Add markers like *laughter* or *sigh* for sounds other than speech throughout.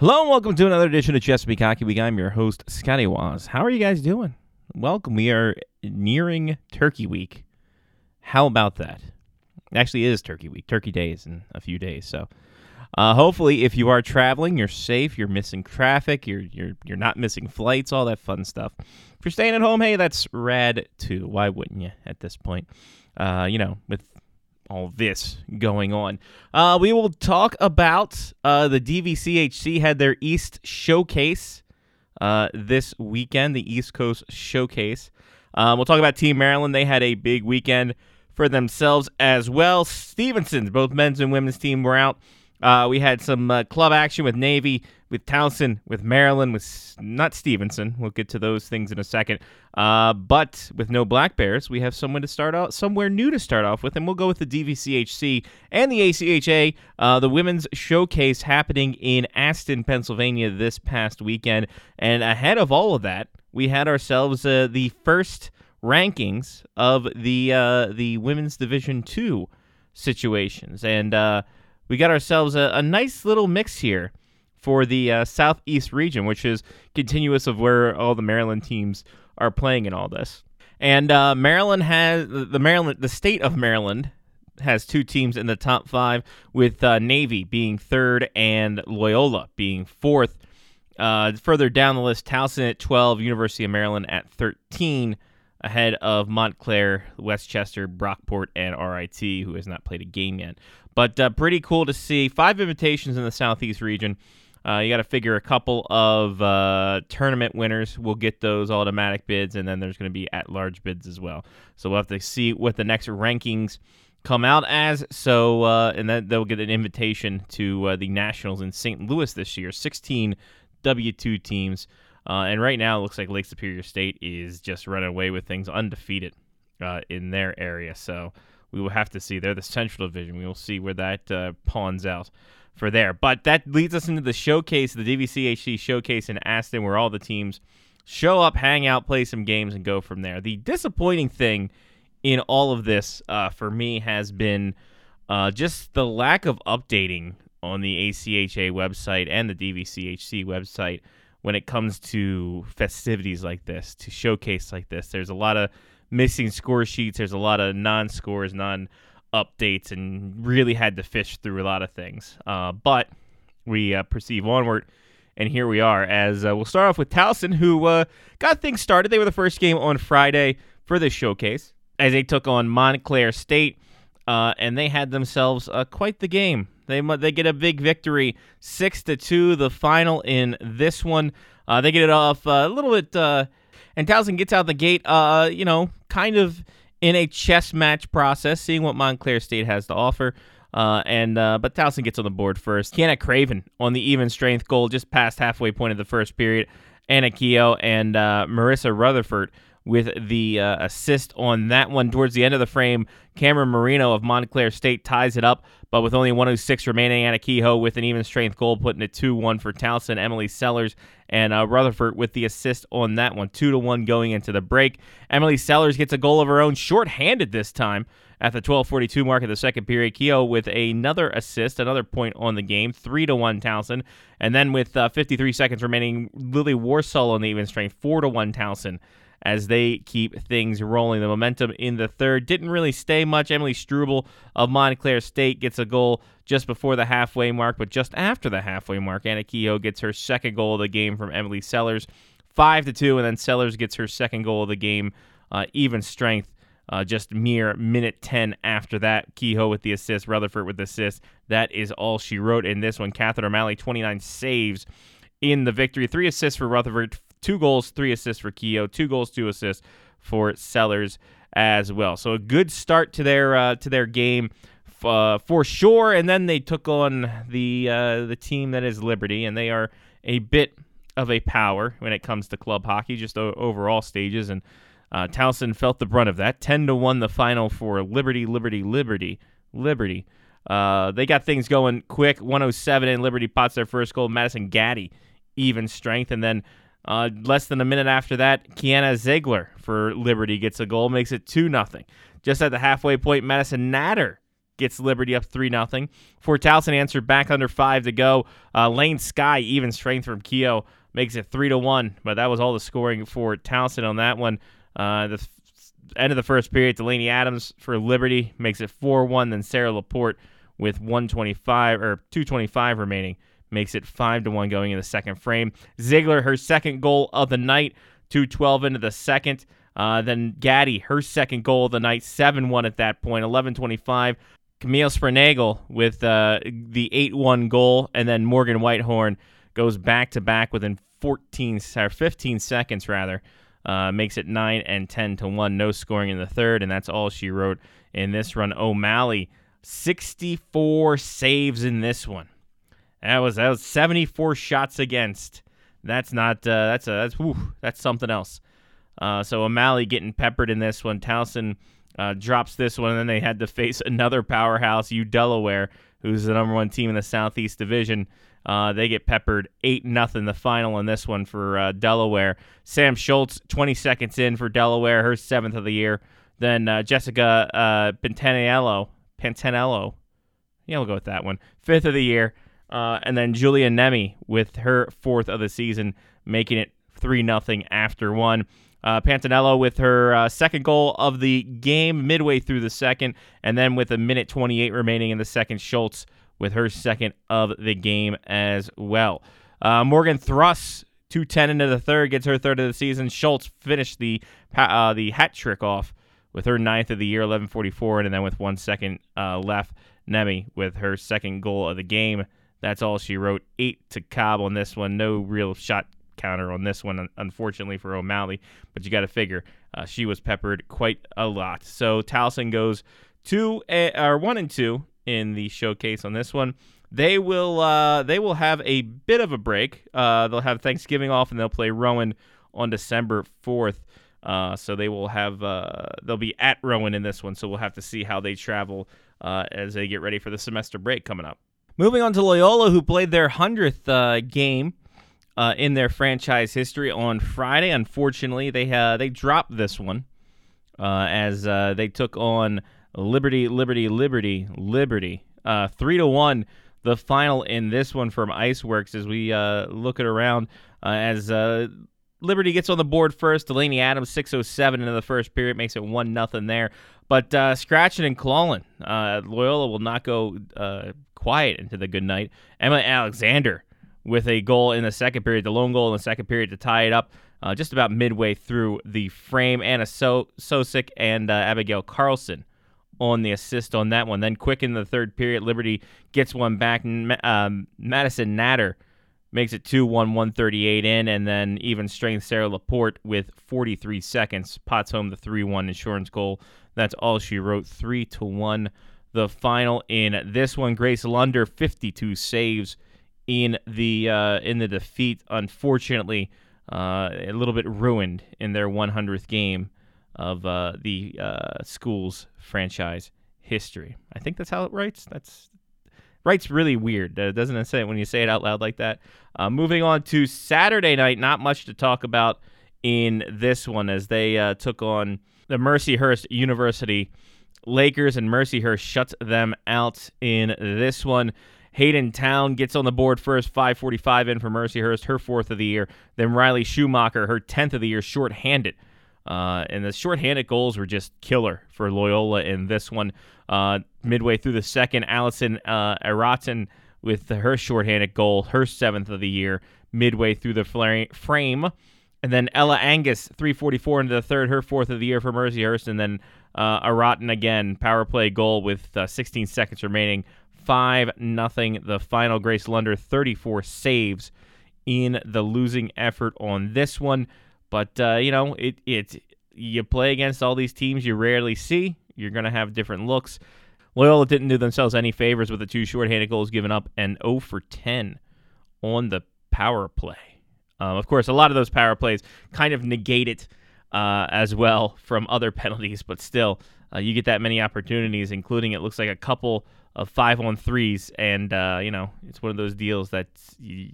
Hello and welcome to another edition of Chesapeake Hockey Week. I'm your host, Scotty Waz. How are you guys doing? Welcome. We are nearing Turkey Week. How about that? Actually, it is Turkey Week. Turkey Day is in a few days. So, uh, hopefully, if you are traveling, you're safe. You're missing traffic. You're you're you're not missing flights. All that fun stuff. If you're staying at home, hey, that's rad too. Why wouldn't you? At this point, uh, you know, with all this going on. Uh, we will talk about uh, the DVCHC had their East Showcase uh, this weekend, the East Coast Showcase. Um, we'll talk about Team Maryland. They had a big weekend for themselves as well. Stevenson's, both men's and women's team were out. Uh, we had some uh, club action with Navy, with Towson, with Maryland, with not Stevenson. We'll get to those things in a second. Uh, but with no Black Bears, we have someone to start out, somewhere new to start off with, and we'll go with the DVCHC and the ACHA, uh, the women's showcase happening in Aston, Pennsylvania this past weekend. And ahead of all of that, we had ourselves uh, the first rankings of the uh, the women's Division Two situations, and uh, we got ourselves a, a nice little mix here for the uh, southeast region, which is continuous of where all the Maryland teams are playing in all this. And uh, Maryland has the Maryland, the state of Maryland has two teams in the top five, with uh, Navy being third and Loyola being fourth. Uh, further down the list, Towson at 12, University of Maryland at 13, ahead of Montclair, West Chester, Brockport, and RIT, who has not played a game yet. But uh, pretty cool to see. Five invitations in the Southeast region. Uh, you got to figure a couple of uh, tournament winners will get those automatic bids, and then there's going to be at large bids as well. So we'll have to see what the next rankings come out as. So, uh, and then they'll get an invitation to uh, the Nationals in St. Louis this year. 16 W2 teams. Uh, and right now, it looks like Lake Superior State is just running away with things undefeated uh, in their area. So we will have to see. They're the Central Division. We will see where that pawns out for there. But that leads us into the showcase, the DVCHC showcase in Aston, where all the teams show up, hang out, play some games, and go from there. The disappointing thing in all of this uh, for me has been uh, just the lack of updating on the ACHA website and the DVCHC website when it comes to festivities like this, to showcase like this. There's a lot of missing score sheets. There's a lot of non scores, non updates, and really had to fish through a lot of things. Uh, but we uh, perceive onward, and here we are. As uh, we'll start off with Towson, who uh, got things started. They were the first game on Friday for this showcase as they took on Montclair State, uh, and they had themselves uh, quite the game. They they get a big victory, six to two, the final in this one. they get it off a little bit and Towson gets out the gate, you know, kind of in a chess match process, seeing what Montclair State has to offer. Uh, and uh, but Towson gets on the board first. Kiana Craven on the even strength goal just past halfway point of the first period. Anna Keogh and uh, Marissa Rutherford with the uh, assist on that one. Towards the end of the frame, Cameron Marino of Montclair State ties it up, but with only 106 remaining, Anna Kehoe with an even strength goal, putting it 2 1 for Towson. Emily Sellers and uh, Rutherford with the assist on that one. 2 to 1 going into the break. Emily Sellers gets a goal of her own, shorthanded this time at the 12:42 mark of the second period. Keogh with another assist, another point on the game, three to one Towson, and then with uh, 53 seconds remaining, Lily Warsaw on the even strength, four to one Towson as they keep things rolling. The momentum in the third didn't really stay much. Emily Struble of Montclair State gets a goal just before the halfway mark, but just after the halfway mark, Anna Kehoe gets her second goal of the game from Emily Sellers, five to two, and then Sellers gets her second goal of the game, uh, even strength. Uh, just mere minute 10 after that. Kehoe with the assist, Rutherford with the assist. That is all she wrote in this one. Catherine O'Malley, 29 saves in the victory. Three assists for Rutherford, two goals, three assists for Keogh, two goals, two assists for Sellers as well. So a good start to their uh, to their game uh, for sure. And then they took on the uh, the team that is Liberty, and they are a bit of a power when it comes to club hockey, just o- overall stages. And uh, Towson felt the brunt of that. Ten to one, the final for Liberty, Liberty, Liberty, Liberty. Uh, they got things going quick. 107 and Liberty pots their first goal. Madison Gaddy even strength, and then uh, less than a minute after that, Kiana Ziegler for Liberty gets a goal, makes it 2 0. Just at the halfway point, Madison Natter gets Liberty up 3 0. Fort Towson answered back under five to go. Uh, Lane Sky, even strength from Keo, makes it 3 to 1. But that was all the scoring for Towson on that one. Uh, the f- end of the first period, Delaney Adams for Liberty makes it 4 1. Then Sarah Laporte with 125 or 225 remaining makes it 5 to 1 going in the second frame. Ziegler, her second goal of the night, 212 into the second. Uh, then Gaddy, her second goal of the night, 7 1 at that point, 11 25. Camille Spernagel with uh, the 8 1 goal, and then Morgan Whitehorn goes back to back within 14 or 15 seconds, rather. Uh, makes it 9 and 10 to 1. No scoring in the third, and that's all she wrote in this run. O'Malley, 64 saves in this one. That was that was 74 shots against. That's not uh, that's a that's whew, that's something else. Uh, so O'Malley getting peppered in this one. Towson uh, drops this one, and then they had to face *laughs* another powerhouse, U Delaware, who's the number one team in the Southeast Division. Uh, they get peppered eight nothing the final in this one for uh, Delaware. Sam Schultz, 20 seconds in for Delaware, her seventh of the year. Then uh, Jessica uh, Pantanello, yeah, we'll go with that one, fifth of the year. Uh, and then Julia Nemi with her fourth of the season, making it three nothing after one. Uh, Pantanello with her uh, second goal of the game midway through the second, and then with a minute 28 remaining in the second, Schultz with her second of the game as well. Uh, Morgan Thruss, 210 into the third, gets her third of the season. Schultz finished the uh, the hat trick off with her ninth of the year, 11:44, and then with one second uh, left, Nemi with her second goal of the game. That's all she wrote. Eight to Cobb on this one. No real shot counter on this one, unfortunately for O'Malley. But you got to figure uh, she was peppered quite a lot. So Towson goes two uh, or one and two in the showcase on this one. They will uh, they will have a bit of a break. Uh, they'll have Thanksgiving off and they'll play Rowan on December fourth. Uh, so they will have uh, they'll be at Rowan in this one. So we'll have to see how they travel as they get ready for the semester break coming up. Moving on to Loyola, who played their hundredth game uh, in their franchise history on Friday. Unfortunately, they uh, they dropped this one uh, as uh, they took on Liberty, Liberty, Liberty, Liberty, uh, three to one. The final in this one from Iceworks as we uh, look it around as Liberty gets on the board first. Delaney Adams, 607 into the first period, makes it 1 nothing there. But uh, scratching and clawing, uh, Loyola will not go uh, quiet into the good night. Emma Alexander with a goal in the second period, the lone goal in the second period to tie it up uh, just about midway through the frame. Anna so- Sosick and uh, Abigail Carlson on the assist on that one. Then quick in the third period, Liberty gets one back. Um, Madison Natter makes it 2 1 138 in, and then even strength Sarah Laporte with 43 seconds pots home the 3 1 insurance goal. That's all she wrote 3 to 1. The final in this one, Grace Lunder, 52 saves in the uh, in the defeat. Unfortunately, uh, a little bit ruined in their 100th game of uh, the uh, school's franchise history. I think that's how it writes. That's writes really weird, doesn't it? Say it when you say it out loud like that. Uh, moving on to Saturday night, not much to talk about in this one as they uh, took on the Mercyhurst University Lakers, and Mercyhurst shuts them out in this one. Hayden Town gets on the board first, 545 in for Mercyhurst, her fourth of the year. Then Riley Schumacher, her 10th of the year, shorthanded. Uh, and the shorthanded goals were just killer for Loyola in this one. Uh, midway through the second, Allison uh, Araton with her shorthanded goal, her seventh of the year, midway through the frame. And then Ella Angus, 344 into the third, her fourth of the year for Mercyhurst. And then uh, Araton again, power play goal with uh, 16 seconds remaining 5 nothing. The final Grace Lunder 34 saves in the losing effort on this one. But uh, you know, it it you play against all these teams you rarely see. You're going to have different looks. Loyola didn't do themselves any favors with the two shorthanded goals given up and 0 for 10 on the power play. Um, of course, a lot of those power plays kind of negate it uh, as well from other *laughs* penalties, but still, uh, you get that many opportunities, including it looks like a couple of five on threes, and uh, you know it's one of those deals that you,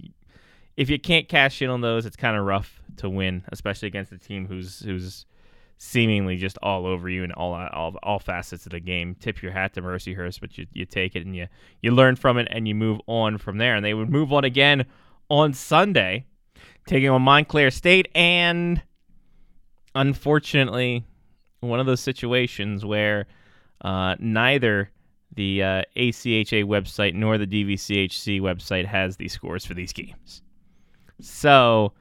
if you can't cash in on those, it's kind of rough to win, especially against a team who's who's seemingly just all over you in all all, all facets of the game. Tip your hat to Mercyhurst, but you, you take it and you you learn from it and you move on from there. And they would move on again on Sunday, taking on Montclair State, and unfortunately, one of those situations where uh, neither the uh, ACHA website nor the DVCHC website has the scores for these games. So,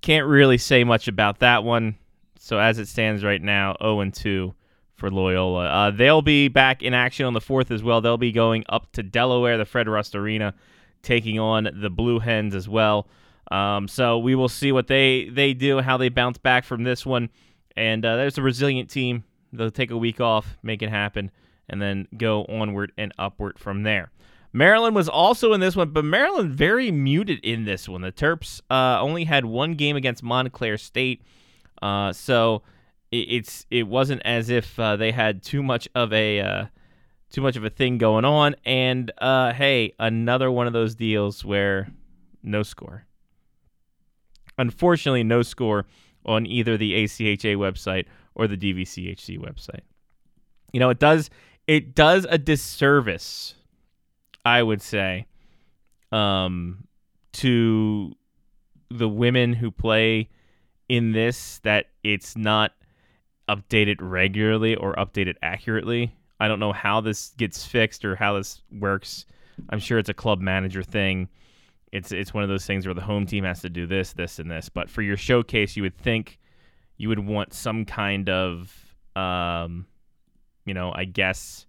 can't really say much about that one. So, as it stands right now, 0 and 2 for Loyola. Uh, they'll be back in action on the 4th as well. They'll be going up to Delaware, the Fred Rust Arena, taking on the Blue Hens as well. Um, so, we will see what they, they do, how they bounce back from this one. And uh, there's a resilient team. They'll take a week off, make it happen and then go onward and upward from there. Maryland was also in this one, but Maryland very muted in this one. The Terps uh, only had one game against Montclair State, uh, so it, it's it wasn't as if uh, they had too much of a uh, too much of a thing going on. And uh, hey, another one of those deals where no score. Unfortunately, no score on either the ACHA website or the DVCHC website. You know, it does it does a disservice, I would say, um, to the women who play in this that it's not updated regularly or updated accurately. I don't know how this gets fixed or how this works. I'm sure it's a club manager thing. It's it's one of those things where the home team has to do this, this, and this. But for your showcase, you would think you would want some kind of um, you know, I guess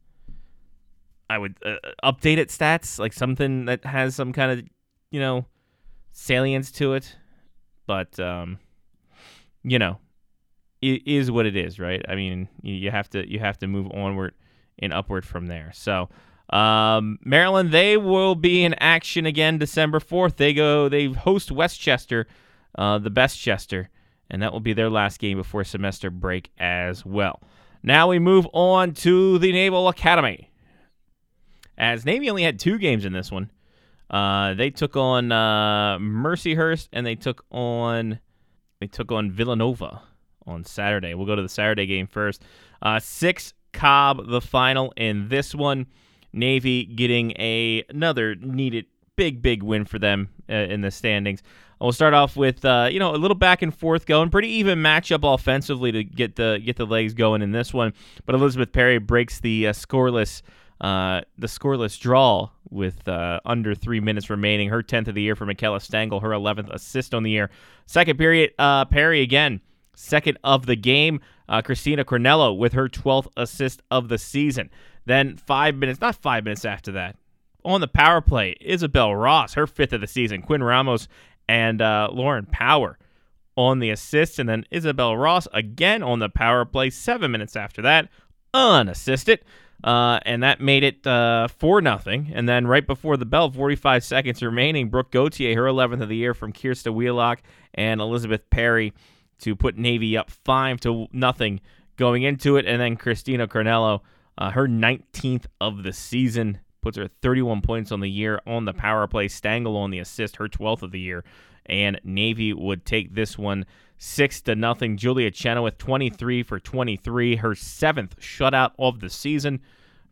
I would uh, update it stats, like something that has some kind of, you know, salience to it. But, um, you know, it is what it is, right? I mean, you have to you have to move onward and upward from there. So, um, Maryland, they will be in action again December fourth. They go, they host West Chester, uh, the best Chester, and that will be their last game before semester break as well. Now we move on to the Naval Academy. As Navy only had two games in this one. Uh, they took on uh, Mercyhurst and they took on they took on Villanova on Saturday. We'll go to the Saturday game first. Uh, six Cobb the final in this one. Navy getting a another needed big big win for them uh, in the standings. We'll start off with uh, you know a little back and forth going, pretty even matchup offensively to get the get the legs going in this one. But Elizabeth Perry breaks the uh, scoreless uh, the scoreless draw with uh, under three minutes remaining. Her tenth of the year for Michaela Stengel, her eleventh assist on the year. Second period, uh, Perry again second of the game. Uh, Christina Cornello with her twelfth assist of the season. Then five minutes, not five minutes after that, on the power play, Isabel Ross, her fifth of the season. Quinn Ramos and uh, Lauren Power on the assist, and then Isabel Ross again on the power play. Seven minutes after that, unassisted. Uh, and that made it uh, four nothing. And then right before the bell, 45 seconds remaining, Brooke Gauthier, her 11th of the year from Kirsta Wheelock and Elizabeth Perry to put Navy up five to nothing going into it. And then Christina Cornello, uh, her 19th of the season, puts her 31 points on the year on the power play. Stangle on the assist, her 12th of the year. And Navy would take this one six to nothing. Julia Chenoweth 23 for 23, her seventh shutout of the season.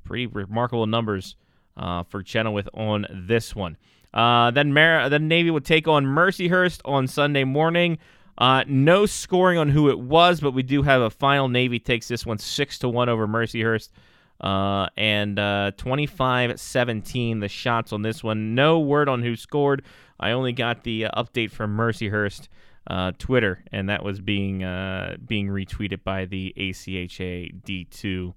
Pretty remarkable numbers uh, for Chenoweth on this one. Uh, then Mar- then Navy would take on Mercyhurst on Sunday morning. Uh, no scoring on who it was, but we do have a final. Navy takes this one six to one over Mercyhurst. Uh, and uh, 25 17, the shots on this one. No word on who scored. I only got the uh, update from Mercyhurst uh, Twitter, and that was being uh, being retweeted by the ACHA D2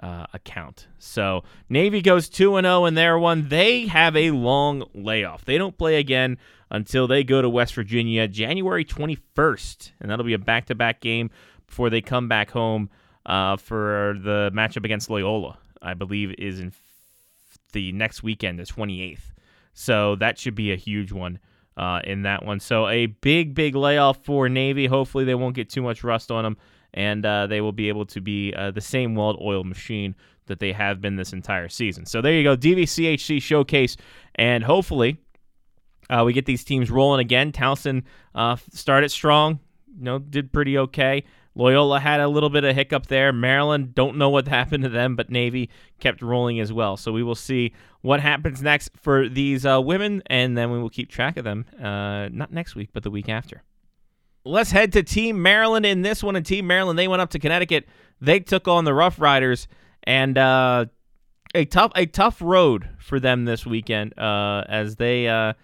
uh, account. So Navy goes 2 and 0 in their one. They have a long layoff. They don't play again until they go to West Virginia January 21st, and that'll be a back to back game before they come back home uh, for the matchup against Loyola. I believe is in f- the next weekend, the 28th. So that should be a huge one uh, in that one. So a big, big layoff for Navy. Hopefully they won't get too much rust on them, and uh, they will be able to be uh, the same well-oiled machine that they have been this entire season. So there you go, DVCHC showcase, and hopefully uh, we get these teams rolling again. Towson uh, started strong, you know, did pretty okay Loyola had a little bit of hiccup there. Maryland, don't know what *laughs* happened to them, but Navy kept rolling as well. So we will see what happens next for these uh, women, and then we will keep track of them, uh, not next week, but the week after. Let's head to Team Maryland in this one. And Team Maryland, they went up to Connecticut. They took on the Rough Riders, and uh, a tough a tough road for them this weekend uh, as they uh,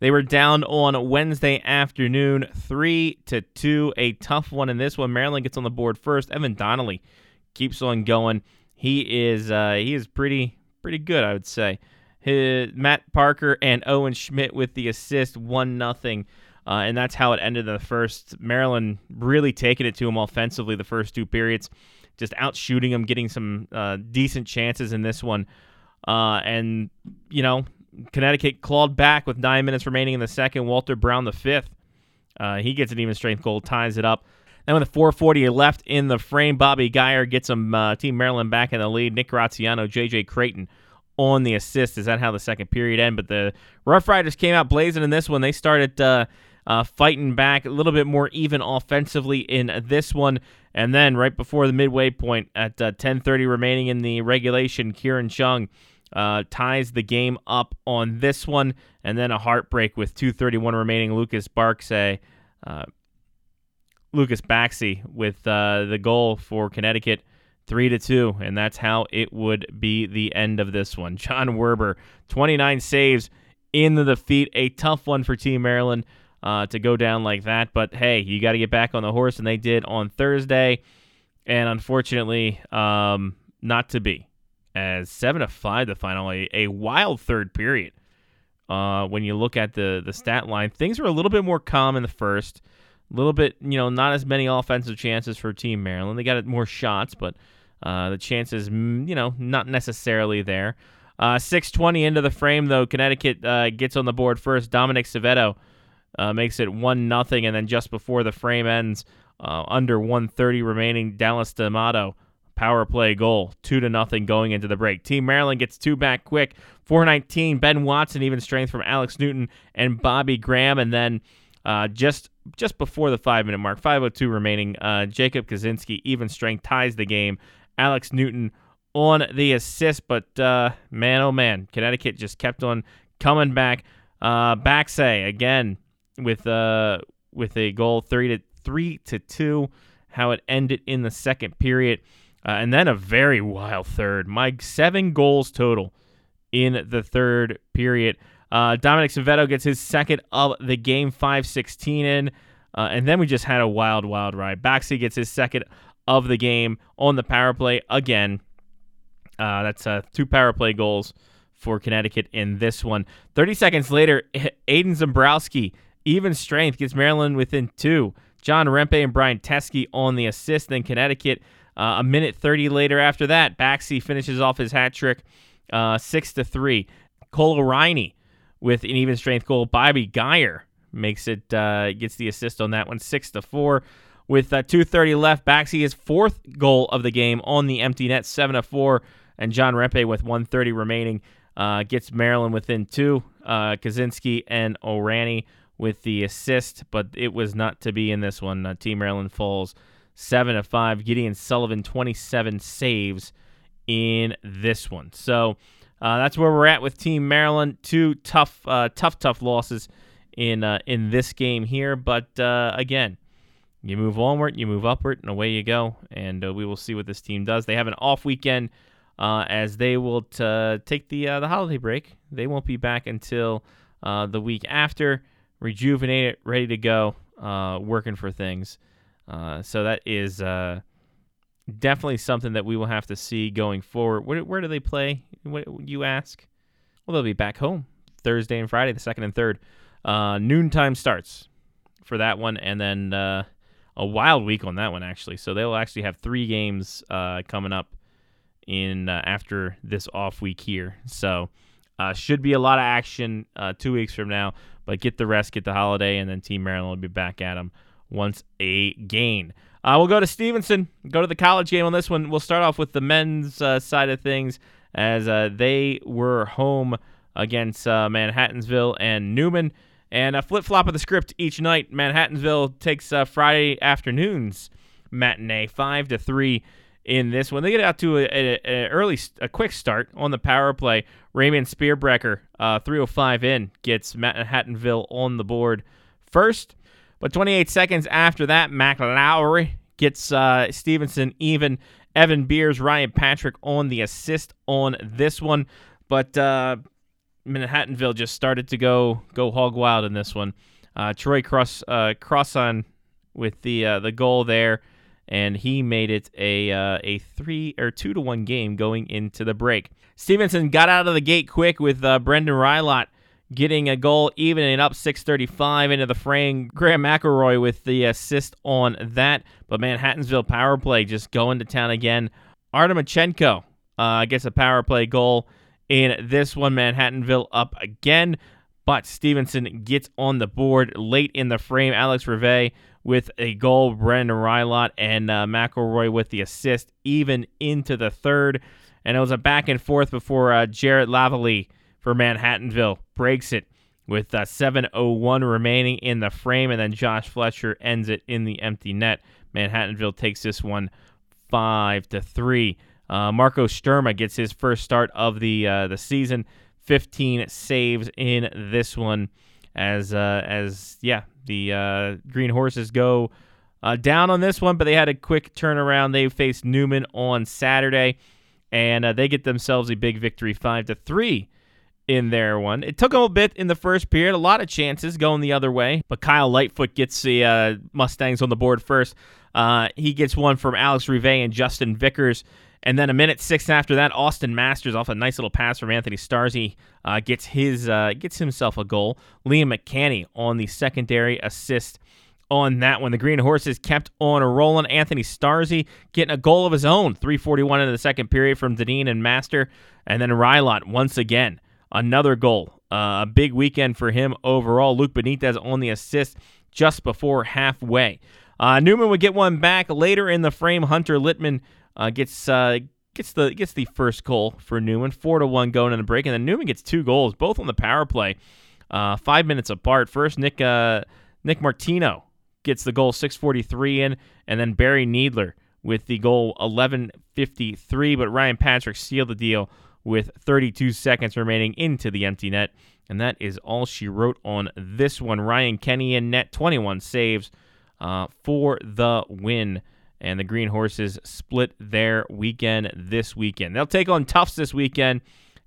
they were down on Wednesday afternoon, three to two. A tough one in this one. Maryland gets on the board first. Evan Donnelly keeps on going. He is uh, he is pretty pretty good, I would say. His, Matt Parker and Owen Schmidt with the assist, one nothing. Uh, and that's how it ended in the first. Maryland really taking it to him offensively the first two periods, just out shooting him, getting some uh, decent chances in this one. Uh, and, you know, Connecticut clawed back with nine minutes remaining in the second. Walter Brown, the fifth, uh, he gets an even strength goal, ties it up. Then with 440 left in the frame, Bobby Geyer gets some uh, Team Maryland back in the lead. Nick Graziano, J.J. Creighton on the assist. Is that how the second period ended? But the Rough Riders came out blazing in this one. They started uh, uh, fighting back a little bit more even offensively in this one. And then right before the midway point at 10:30 uh, remaining in the regulation, Kieran Chung uh, ties the game up on this one, and then a heartbreak with 2:31 remaining. Lucas Barksay, uh, Lucas Baxey with uh, the goal for Connecticut, three to two, and that's how it would be the end of this one. *laughs* John Werber, 29 saves in the defeat, a tough one for Team Maryland uh, to go down like that. But hey, you got to get back on the horse, and they did on Thursday, and unfortunately, um, not to be as seven to five the final. A, a wild third period. Uh, when you look at the the stat line, things were a little bit more calm in the first. A little bit, you know, not as many offensive chances for Team Maryland. They got more shots, but uh, the chances, mm, you know, not necessarily there. Uh, 620 into the frame, though. Connecticut uh, gets on the board first. Dominic Savetto uh, makes it 1 nothing, and then just before the frame ends, uh, under 130 remaining, Dallas D'Amato power play goal, two to nothing going into the break. Team Maryland gets two back quick, 419. Ben Watson even strength from Alex Newton and Bobby Graham, and then uh, just just before the five minute mark, 5:02 remaining, uh, Jacob Kaczynski even strength ties the game. Alex Newton on the assist, but uh, man, oh man, Connecticut just kept on coming back. Uh, Baxay again with uh with a goal, three to three to two. How it ended in the second period. Uh, and then a very wild third. My seven goals total in the third period. Uh, Dominic Savetto gets his second of the game, 5-16 in. Uh, and then we just had a wild, wild ride. Baxi gets his second of the game on the power play again. Uh, that's uh, two power play goals for Connecticut in this one. 30 seconds later, *laughs* Aiden Zambrowski, even strength, gets Maryland within two. John Rempe and Brian Teske on the assist. Then Connecticut uh, a minute 30 later after that, Baxi finishes off his hat trick uh, 6 to 3. Cole Riney with an even strength goal. Bobby Geyer makes it uh, gets the assist on that one 6 to 4. With uh, 2:30 left, Baxi his fourth goal of the game on the empty net, 7 to 4, and John Rempe with 130 remaining uh, gets Maryland within two. Uh, Kaczynski and O'Rani with the assist, but it was not to be in this one. Team Maryland falls seven to five. Gideon Sullivan, 27 saves in this one. So uh, that's where we're at with Team Maryland. Two tough, uh, tough, tough losses in uh, in this game here. But uh, again, you move onward, you move upward, and away you go. And uh, we will see what this team does. They have an off weekend uh, as they will t- take the the holiday break. They won't be back until the week after, rejuvenated, ready to go, working for things. Uh, so that is uh, definitely something that we will have to see going forward. Where, where do they play? What, you ask? Well, they'll be back home Thursday and Friday, the second and third. Uh, noontime starts for that one, and then uh, a wild week on that one actually. So they'll actually have three games uh, coming up in uh, after this off week here. So uh, should be a lot of action two weeks from now. But get the rest, get the holiday, and then Team Maryland will be back at them once again. Uh, we'll go to Stevenson, go to the college game on this one. We'll start off with the men's uh, side of things as uh, they were home against uh, Manhattansville and Newman. And a flip flop of the script each night. Manhattansville takes uh, Friday afternoons matinee, five to three in this one. They get out to a, early, a quick start on the power play. Raymond Spearbrecker, uh, 305 in, gets Manhattanville on the board first. But 28 seconds after that, McLowry gets uh, Stevenson even. Evan Beers, Ryan Patrick on the assist on this one. But uh, Manhattanville just started to go go hog wild in this one. Uh, Troy Cross uh, Crossan with the uh, the goal there, and he made it a uh, a three or two to one game going into the break. Stevenson got out of the gate quick with uh, Brendan Rylot getting a goal, evening up 6:35 into the frame. Graham McElroy with the assist on that, but Manhattanville power play just going to town again. Artemachenko uh, gets a power play goal in this one. Manhattanville up again, but Stevenson gets on the board late in the frame. Alex Rive with a goal, Brendan Rylot and uh, McElroy with the assist, even into the third. And it was a back and forth before uh, Jarrett Lavalley for Manhattanville breaks it with uh, 7.01 remaining in the frame, and then Josh Fletcher ends it in the empty net. Manhattanville takes this one five to three. Uh, Marco Sturma gets his first start of the uh, the season, 15 saves in this one. As uh, as yeah, the uh, Green Horses go uh, down on this one, but they had a quick turnaround. They faced Newman on Saturday, and they get themselves a big victory, five to three in their one. It took them a bit in the first period, a lot of chances going the other way, but Kyle Lightfoot gets the uh, Mustangs on the board first. Uh, he gets one from Alex Rive and Justin Vickers. And then a minute six after that, Austin Masters off a nice little pass from Anthony Starzy uh, gets his uh, gets himself a goal. Liam McCanny on the secondary assist on that one. The Green Horses kept on rolling. Anthony Starzy getting a goal of his own, 341 in the second period from Deneen and Master. And then Rylot once again, another goal. Uh, a big weekend for him overall. Luke Benitez on the assist just before halfway. Uh, Newman would get one back later in the frame. Hunter Littman uh, gets uh, gets the gets the first goal for Newman, four to one going in the break, and then Newman gets two goals, both on the power play, uh, five minutes apart. First, Nick uh, Nick Martino gets the goal, six forty three in, and then Barry Needler with the goal, eleven fifty three. But Ryan Patrick sealed the deal with thirty two seconds remaining into the empty net, and that is all she wrote on this one. Ryan Kenny in net, twenty one saves uh, for the win and the Green Horses split their weekend this weekend. They'll take on Tufts this weekend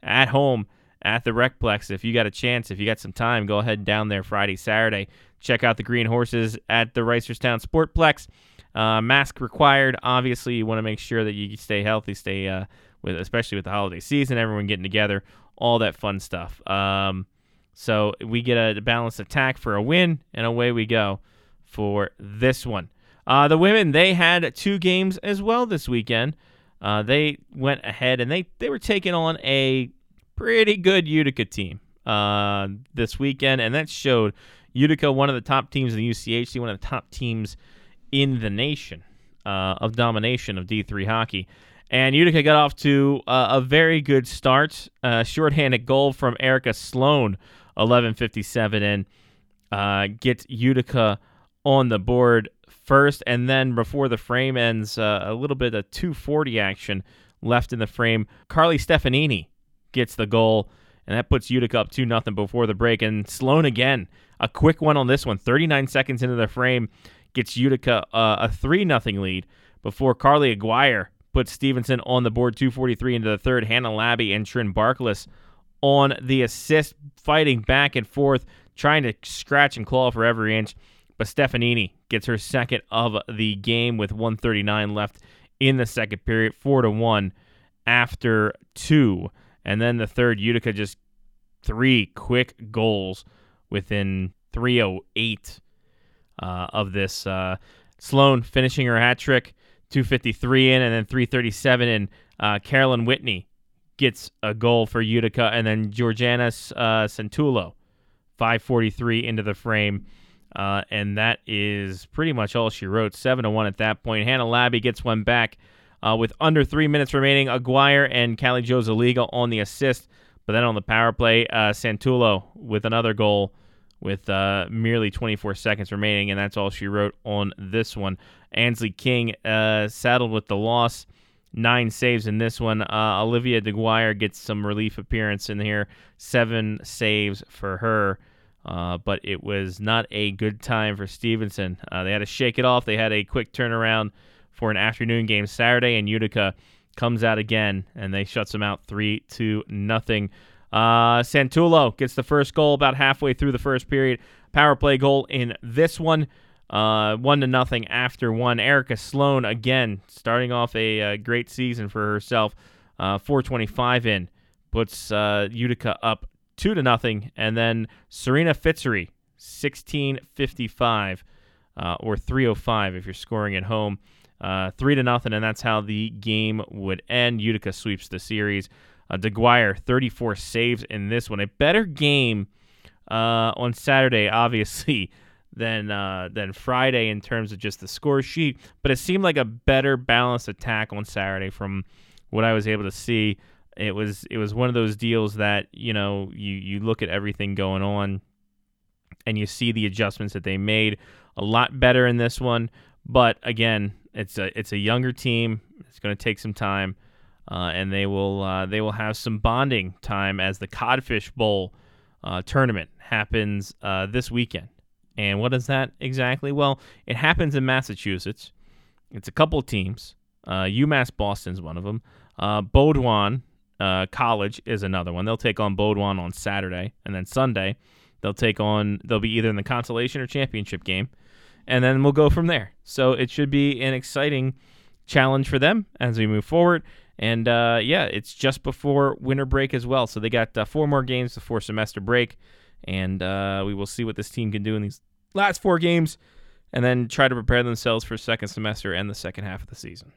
at home at the Recplex. If you got a chance, if you got some time, go ahead down there Friday, Saturday. Check out the Green Horses at the Reisterstown Sportplex. Uh, mask required. Obviously, you want to make sure that you stay healthy, stay uh, with, especially with the holiday season, everyone getting together, all that fun stuff. Um, so we get a balanced attack for a win, and away we go for this one. Uh, the women they had two games as well this weekend. Uh, they went ahead and they they were taking on a pretty good Utica team uh, this weekend, and that showed Utica one of the top teams in the UCHC, one of the top teams in the nation uh, of domination of D3 hockey. And Utica got off to uh, a very good start. Uh, shorthanded goal from Erica Sloan, 11:57, and uh, gets Utica on the board first, and then before the frame ends, uh, a little bit of 240 action left in the frame. Carly Stefanini gets the goal, and that puts Utica up 2 nothing before the break. And Sloan again, a quick one on this one, 39 seconds into the frame, gets Utica uh, a 3 nothing lead before Carly Aguirre puts Stevenson on the board 243 into the third. Hannah Labby and Trin Barkless on the assist, fighting back and forth, trying to scratch and claw for every inch. But Stefanini gets her second of the game with 139 left in the second period, four to one after two. And then the third, Utica just three quick goals within 308 uh, of this. Uh, Sloan finishing her hat trick, 253 in, and then 337 in. Uh, Carolyn Whitney gets a goal for Utica, and then Georgiana uh, 543 into the frame uh, and that is pretty much all she wrote. Seven to one at that point. Hannah Labby gets one back uh, with under three minutes remaining. Aguirre and Callie Josaliga on the assist, but then on the power play, uh, Santulo with another goal with uh, merely 24 seconds remaining, and that's all she wrote on this one. Ansley King uh, saddled with the loss, nine saves in this one. Uh, Olivia DeGuire gets some relief appearance in here, seven saves for her. Uh, but it was not a good time for Stevenson. Uh, they had to shake it off. They had a quick turnaround for an afternoon game Saturday, and Utica comes out again, and they shuts them out three to nothing. Uh, Santullo gets the first goal about halfway through the first period. Power play goal in this one. Uh, one to nothing after one. Erica Sloan again starting off a, uh, great season for herself. Uh, 425 in puts uh, Utica up two to nothing, and then Serena Fitzery 1655 uh, or 305 if you're scoring at home. Three to nothing, and that's how the game would end. Utica sweeps the series. Uh, DeGuire, 34 saves in this one. A better game uh, on Saturday, *laughs* obviously, than uh, than Friday in terms of just the score sheet. But it seemed like a better balanced attack on Saturday from what I was able to see. It was it was one of those deals that you know you you look at everything going on, and you see the adjustments that they made. A lot better in this one, but again, it's a it's a younger team. It's going to take some time uh, and they will uh, they will have some bonding time as the Codfish Bowl uh, tournament happens uh, this weekend. And what is that exactly? Well, it happens in Massachusetts. It's a couple teams. Uh, UMass Boston's one of them. Uh, Bowdoin College is another one. They'll take on Bowdoin on Saturday, and then Sunday they'll take on. They'll be either in the consolation or championship game, and then we'll go from there. So it should be an exciting challenge for them as we move forward. And uh, yeah, it's just before winter break as well. So they got uh, four more games before semester break. And uh, we will see what this team can do in these last four games and then try to prepare themselves for second semester and the second half of the season.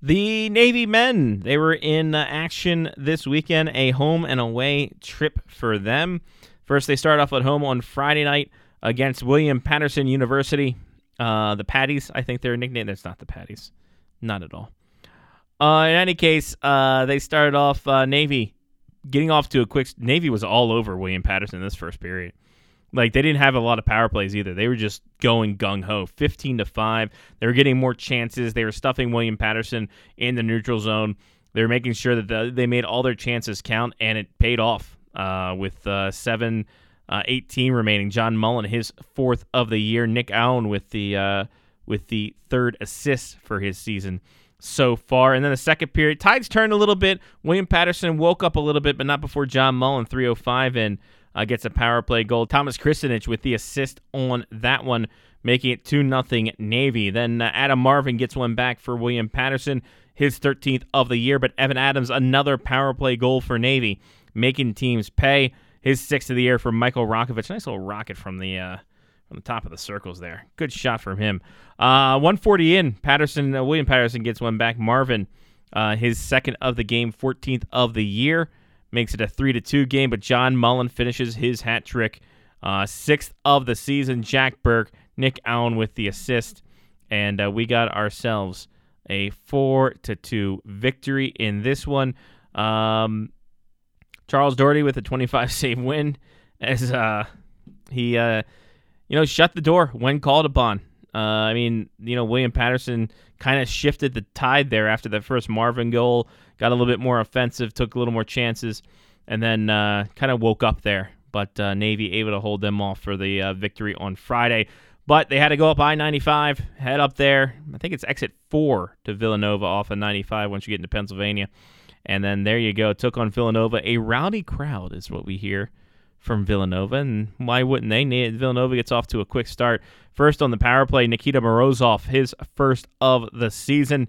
The Navy men, they were in uh, action this weekend, a home and away trip for them. First, they start off at home on Friday night against William Paterson University. Uh, the Patties, I think they're nicknamed. That's not the Patties. Not at all. Uh, in any case, uh, they started off uh, Navy getting off to a quick. Navy was all over William Paterson this first period. Like they didn't have a lot of power plays either. They were just going gung ho, fifteen to five. They were getting more chances. They were stuffing William Paterson in the neutral zone. They were making sure that the, they made all their chances count, and it paid off uh, with uh, seven. Uh, 18 remaining. John Mullen, his fourth of the year. Nick Allen with the with the third assist for his season so far. And then the second period, tides turned a little bit. William Paterson woke up a little bit, but not before John Mullen, 305 and uh, gets a power play goal. Thomas Kristenich with the assist on that one, making it 2 nothing Navy. Then uh, Adam Marvin gets one back for William Paterson, his 13th of the year. But Evan Adams, another power play goal for Navy, making teams pay. His sixth of the year for Michael Rokovich. Nice little rocket from the. Uh, from the top of the circles there. Good shot from him. Uh, 140 in. Paterson, uh, William Paterson gets one back. Marvin, uh, his second of the game, 14th of the year, makes it a three to two game. But John Mullen finishes his hat trick, uh, sixth of the season. Jack Burke, Nick Allen with the assist, and uh, we got ourselves a four to two victory in this one. Um, Charles Doherty with a 25 *laughs* save win as uh, he you know, shut the door when called upon. Uh, I mean, you know, William Paterson kind of shifted the tide there after that first Marvin goal, got a little bit more offensive, took a little more chances, and then uh, kind of woke up there. But uh, Navy able to hold them off for the uh, victory on Friday. But they had to go up I 95, head up there. I think it's exit four to Villanova off of 95 once you get into Pennsylvania. And then there you go. Took on Villanova. A rowdy crowd is what we hear from Villanova, and why wouldn't they? Villanova gets off to a quick start. First on the power play, Nikita Morozov, his first of the season,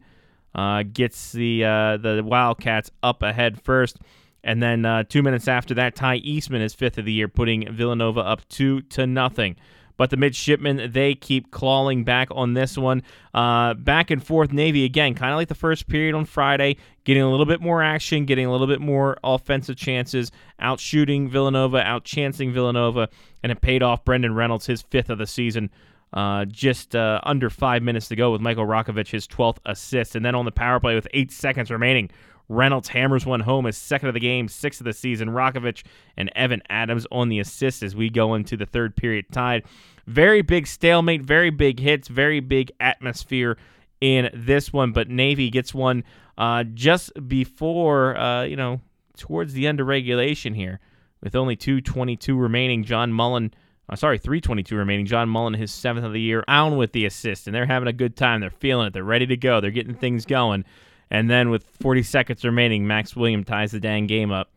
uh, gets the uh, the Wildcats up ahead first, and then uh, two minutes after that, Ty Eastman is fifth of the year, putting Villanova up two to nothing. But the midshipmen, they keep clawing back on this one. Uh, back and forth Navy again, kind of like the first period on Friday, getting a little bit more action, getting a little bit more offensive chances, out shooting Villanova, out chancing Villanova, and it paid off Brendan Reynolds, his fifth of the season. Uh, just uh, under five minutes to go with Michael Rakovich, his 12th assist. And then on the power play with eight seconds remaining, Reynolds hammers one home as second of the game, sixth of the season. Rakovic and Evan Adams on the assist as we go into the third period tied. Very big stalemate, very big hits, very big atmosphere in this one. But Navy gets one uh, just before, uh, you know, towards the end of regulation here with only 2.22 remaining. John Mullen. Uh, sorry, 322 remaining. John Mullen, his seventh of the year, on with the assist, and they're having a good time. They're feeling it. They're ready to go. They're getting things going. And then with 40 seconds remaining, Max William ties the dang game up.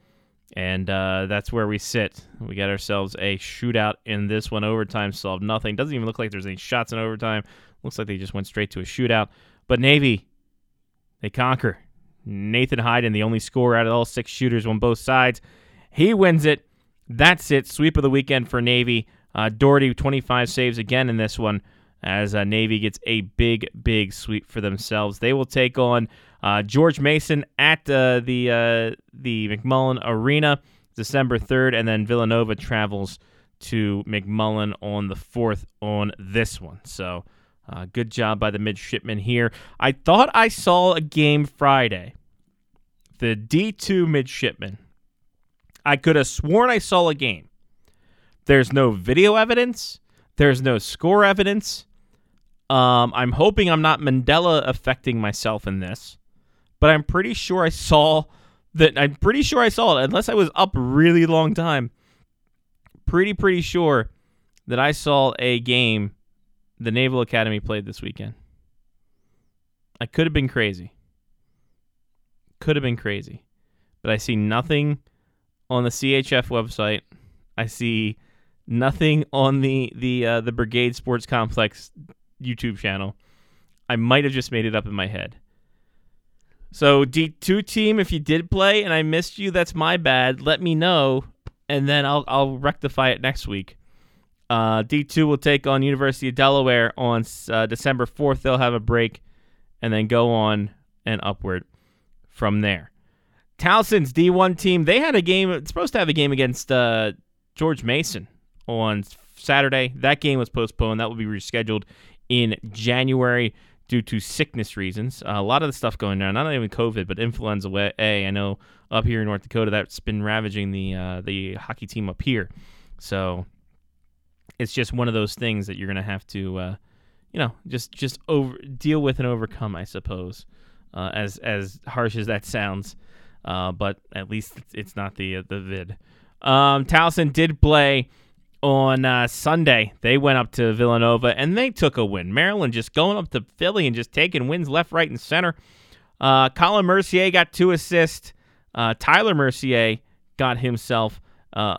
And uh, that's where we sit. We got ourselves a shootout in this one. Overtime solved nothing. Doesn't even look like there's any shots in overtime. Looks like they just went straight to a shootout. But Navy, they conquer. Nathan Hayden, the only scorer out of all six shooters on both sides, he wins it. That's it. Sweep of the weekend for Navy. Uh, Doherty, 25 saves again in this one as uh, Navy gets a big, big sweep for themselves. They will take on uh, George Mason at uh, the uh, the McMullen Arena December 3rd, and then Villanova travels to McMullen on the 4th on this one. So uh, good job by the midshipmen here. I thought I saw a game Friday. The D2 midshipmen. I could have sworn I saw a game. There's no video evidence. There's no score evidence. Um, I'm hoping I'm not Mandela affecting myself in this, but I'm pretty sure I saw that. I'm pretty sure I saw it, unless I was up really long time. Pretty, pretty sure that I saw a game the Naval Academy played this weekend. I could have been crazy. Could have been crazy. But I see nothing on the CHF website. I see nothing on the the uh, the Brigade Sports Complex YouTube channel. I might have just made it up in my head. So D2 team, if you did play and I missed you, that's my bad. Let me know, and then I'll I'll rectify it next week. Uh, D2 will take on University of Delaware on uh, December 4th. They'll have a break, and then go on and upward from there. Towson's D1 team, they had a game. Supposed to have a game against uh, George Mason on Saturday. That game was postponed. That will be rescheduled in January due to sickness reasons. Uh, a lot of the stuff going on, not even COVID, but influenza A. I know up here in North Dakota that's been ravaging the uh, the hockey team up here. So it's just one of those things that you're gonna have to, uh, you know, just just over deal with and overcome, I suppose. Uh, as as harsh as that sounds, uh, but at least it's not the uh, the vid. Um, Towson did play on uh, Sunday, they went up to Villanova and they took a win. Maryland just going up to Philly and just taking wins left, right, and center. Uh, Colin Mercier got two assists. Uh, Tyler Mercier got himself. Uh,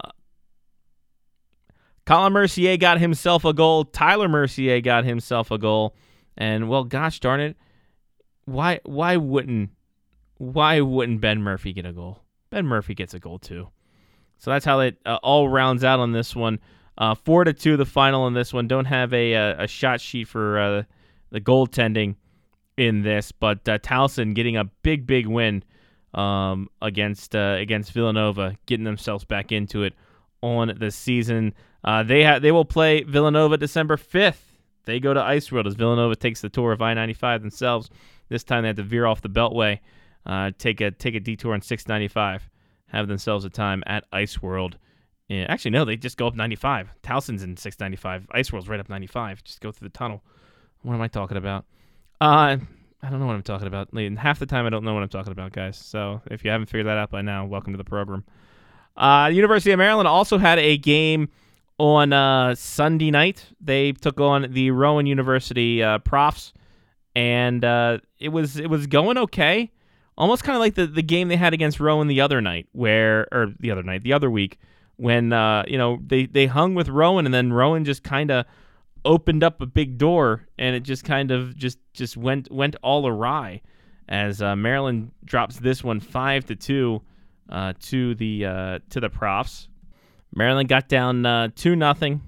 Colin Mercier got himself a goal. Tyler Mercier got himself a goal. And well, gosh darn it, why why wouldn't why wouldn't Ben Murphy get a goal? Ben Murphy gets a goal too. So that's how it uh, all rounds out on this one. Uh, four to two, the final in this one. Don't have a a, uh, a shot sheet for uh, the goaltending in this, but uh, Towson getting a big big win um, against uh, against Villanova, getting themselves back into it on the season. Uh, they ha- they will play Villanova December fifth. They go to Ice World as Villanova takes the tour of I ninety five themselves. This time they have to veer off the Beltway, take a take a detour on six ninety five have themselves a time at Ice World. Yeah, actually, no, they just go up 95. Towson's in 695. Ice World's right up 95. Just go through the tunnel. What am I talking about? Uh, I don't know what I'm talking about. Half the time, I don't know what I'm talking about, guys. So if you haven't figured that out by now, welcome to the program. Uh, University of Maryland also had a game on uh, Sunday night. They took on the Rowan University uh, Profs, and uh, it was it was going okay almost kind of like the, the game they had against Rowan the other night, where or the other night, the other week, when uh, you know they they hung with Rowan, and then Rowan just kind of opened up a big door, and it just kind of just just went went all awry, as uh, Maryland drops this one five to two uh, to the uh, to the Profs. Maryland got down uh, two nothing.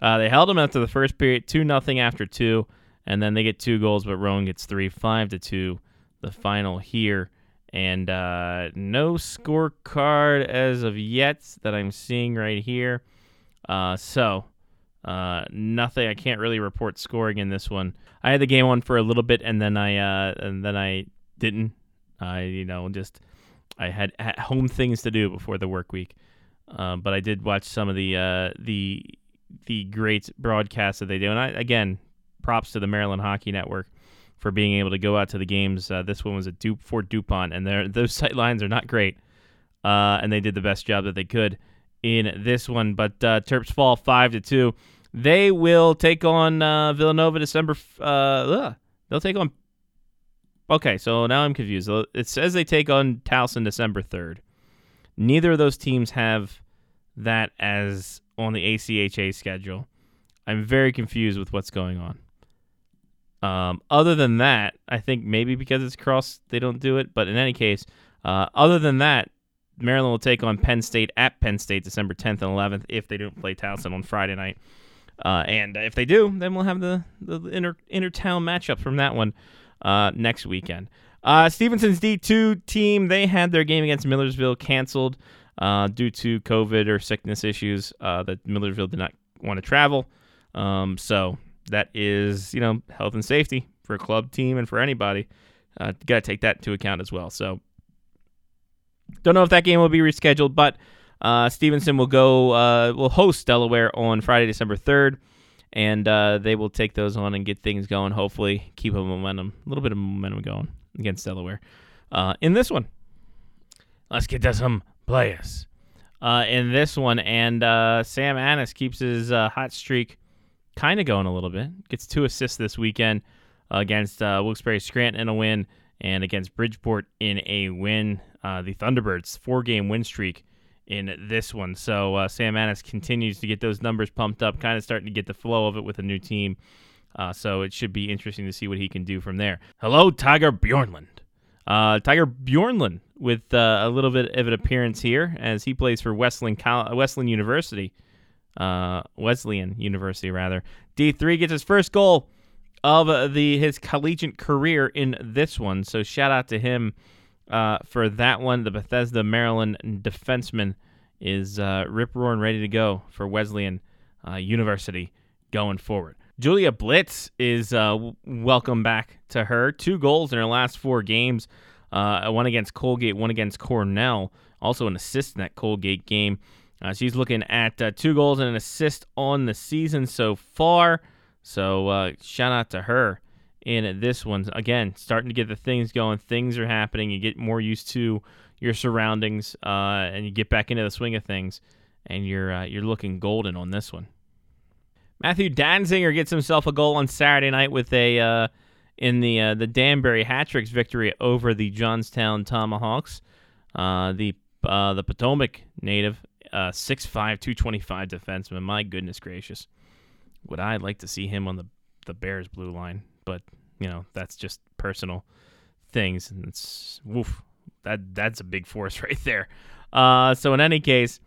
Uh, they held them after the first period, two nothing after two, and then they get two goals, but Rowan gets three, five to two the final here. And uh, no scorecard as of yet that I'm seeing right here. Uh, so uh, nothing. I can't really report scoring in this one. I had the game on for a little bit, and then I uh, and then I didn't. I you know just I had at home things to do before the work week, uh, but I did watch some of the uh, the the great broadcasts that they do, and I again props to the Maryland Hockey Network for being able to go out to the games. Uh, this one was at du- Fort DuPont, and those sight lines are not great, uh, and they did the best job that they could in this one. But uh, Terps fall five to two. They will take on uh, Villanova December. Uh, they'll take on. Okay, so now I'm confused. It says they take on Towson December third. Neither of those teams have that as on the ACHA schedule. I'm very confused with what's going on. Um, other than that, I think maybe because it's cross, they don't do it. But in any case, uh, other than that, Maryland will take on Penn State at Penn State December 10th and 11th if they don't play Towson on Friday night. Uh, and if they do, then we'll have the, the inter inter town matchup from that one uh, next weekend. Uh, Stevenson's D2 team, they had their game against Millersville canceled uh, due to COVID or sickness issues uh, that Millersville did not want to travel. Um, so that is, you know, health and safety for a club team and for anybody. Uh, got to take that into account as well. So don't know if that game will be rescheduled, but uh, Stevenson will go uh, will host Delaware on Friday, December third, and uh, they will take those on and get things going. Hopefully, keep a momentum, a little bit of momentum going against Delaware. Uh, in this one, let's get to some players. Uh, in this one, and uh, Sam Anis keeps his hot streak kind of going a little bit. Gets two assists this weekend against Wilkes-Barre Scranton in a win, and against Bridgeport in a win. the Thunderbirds four game win streak in this one. So uh, Sam Anis continues to get those numbers pumped up, kind of starting to get the flow of it with a new team. Uh, so it should be interesting to see what he can do from there. Hello, Tiger Bjornlund. Uh, Tiger Bjornlund with uh, a little bit of an appearance here as he plays for Wesleyan, Wesleyan University. Uh, Wesleyan University, rather. D3 gets his first goal of the his collegiate career in this one. So shout out to him uh, for that one. The Bethesda, Maryland defenseman is uh, rip roaring ready to go for Wesleyan uh, University going forward. Julia Blitz is uh, welcome back to her. Two goals in her last four games. Uh, one against Colgate, one against Cornell. Also an assist in that Colgate game. Uh, she's looking at uh, two goals and an assist on the season so far. So uh, shout out to her in this one. Again, starting to get the things going. Things are happening. You get more used to your surroundings, uh, and you get back into the swing of things, and you're uh, you're looking golden on this one. Matthew Danzinger gets himself a goal on Saturday night with a uh, in the the Danbury Hat-Tricks victory over the Johnstown Tomahawks. The the Potomac native, uh, 6'5", 225 defenseman. My goodness gracious, would I like to see him on the the Bears blue line? but you know that's just personal things, and it's woof. That that's a big force *laughs* right there. Uh, so in any case,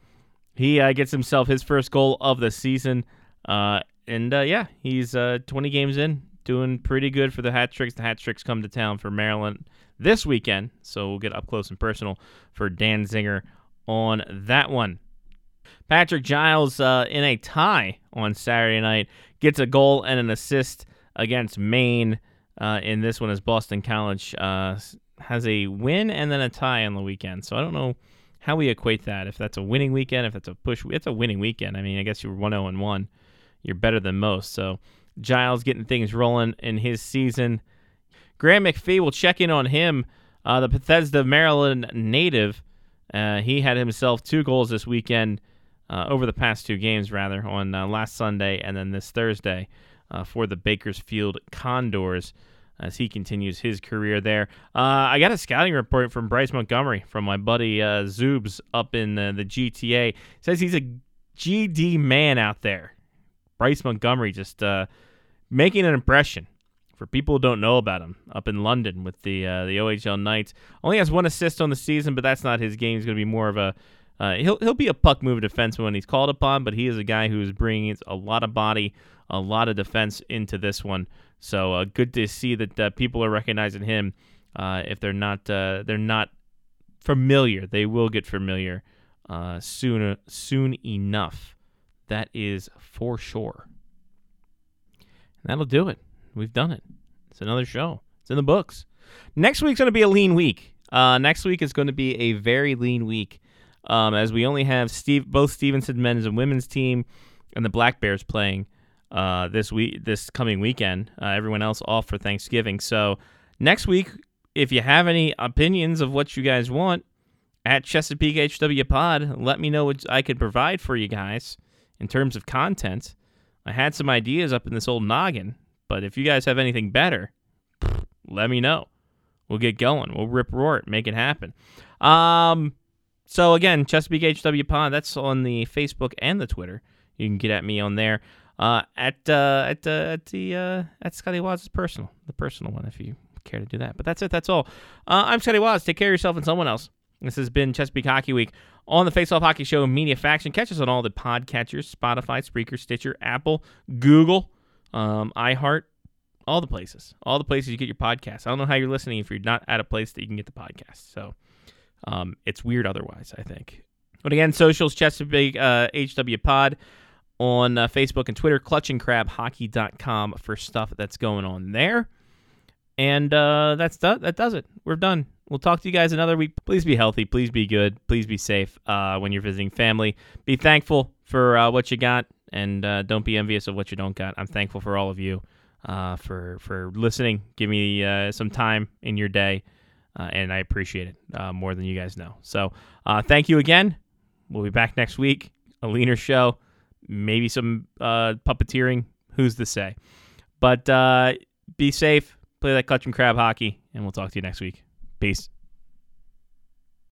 he uh, gets himself his first goal of the season, uh, and uh, yeah, he's uh, 20 games in, doing pretty good for the Hat-Tricks. The Hat-Tricks come to town for Maryland this weekend, so we'll get up close and personal for Danzinger on that one. Patrick Giles uh, in a tie on Saturday night gets a goal and an assist against Maine uh, in this one as Boston College uh, has a win and then a tie on the weekend. So I don't know how we equate that. If that's a winning weekend, if that's a push, it's a winning weekend. I mean, I guess you're 1 0 and 1. You're better than most. So Giles getting things rolling in his season. Graham McPhee will check in on him, uh, the Bethesda, Maryland native. Uh, he had himself two goals this weekend, uh, over the past two games, rather, on uh, last Sunday and then this Thursday uh, for the Bakersfield Condors as he continues his career there. Uh, I got a scouting report from Bryce Montgomery from my buddy uh, Zoobs up in the, the GTA. Says he's a GD man out there. Bryce Montgomery just uh, making an impression for people who don't know about him up in London with the the OHL Knights. Only has one assist on the season, but that's not his game. He's going to be more of a uh, he'll he'll be a puck mover defenseman when he's called upon, but he is a guy who's bringing a lot of body, a lot of defense into this one. So uh, good to see that uh, people are recognizing him. Uh, if they're not uh, they're not familiar, they will get familiar uh, soon soon enough. That is for sure. And that'll do it. We've done it. It's another show. It's in the books. Next week's going to be a lean week. Uh, next week is going to be a very lean week, um, as we only have Steve both Stevenson men's and women's team and the Black Bears playing uh, this week, this coming weekend. Uh, everyone else off for Thanksgiving. So next week, if you have any opinions of what you guys want at Chesapeake HW Pod, let me know what I could provide for you guys in terms of content. I had some ideas up in this old noggin, but if you guys have anything better, let me know. We'll get going. We'll rip roar it, make it happen. Um, so again, Chesapeake HW Pod. That's on the Facebook and the Twitter. You can get at me on there. Uh, at uh, at uh, at the uh, at Scotty Waz's personal, the personal one, if you care to do that. But that's it. That's all. Uh, I'm Scotty Waz. Take care of yourself and someone else. This has been Chesapeake Hockey Week on the Face Off Hockey Show Media Faction. Catch us on all the podcatchers: Spotify, Spreaker, Stitcher, Apple, Google, um, iHeart, all the places, all the places you get your podcasts. I don't know how you're listening if you're not at a place that you can get the podcast. So um, it's weird otherwise. I think. But again, socials Chesapeake uh, HW Pod on uh, Facebook and Twitter, clutchingcrabhockey.com for stuff that's going on there. And uh, that's that does it. We're done. We'll talk to you guys another week. Please be healthy. Please be good. Please be safe uh, when you're visiting family. Be thankful for uh, what you got, and uh, don't be envious of what you don't got. I'm thankful for all of you uh, for for listening. Give me some time in your day, and I appreciate it more than you guys know. So thank you again. We'll be back next week. A leaner show maybe some uh, puppeteering. Who's to say? But uh, be safe, play that clutch and crab hockey, and we'll talk to you next week. Peace.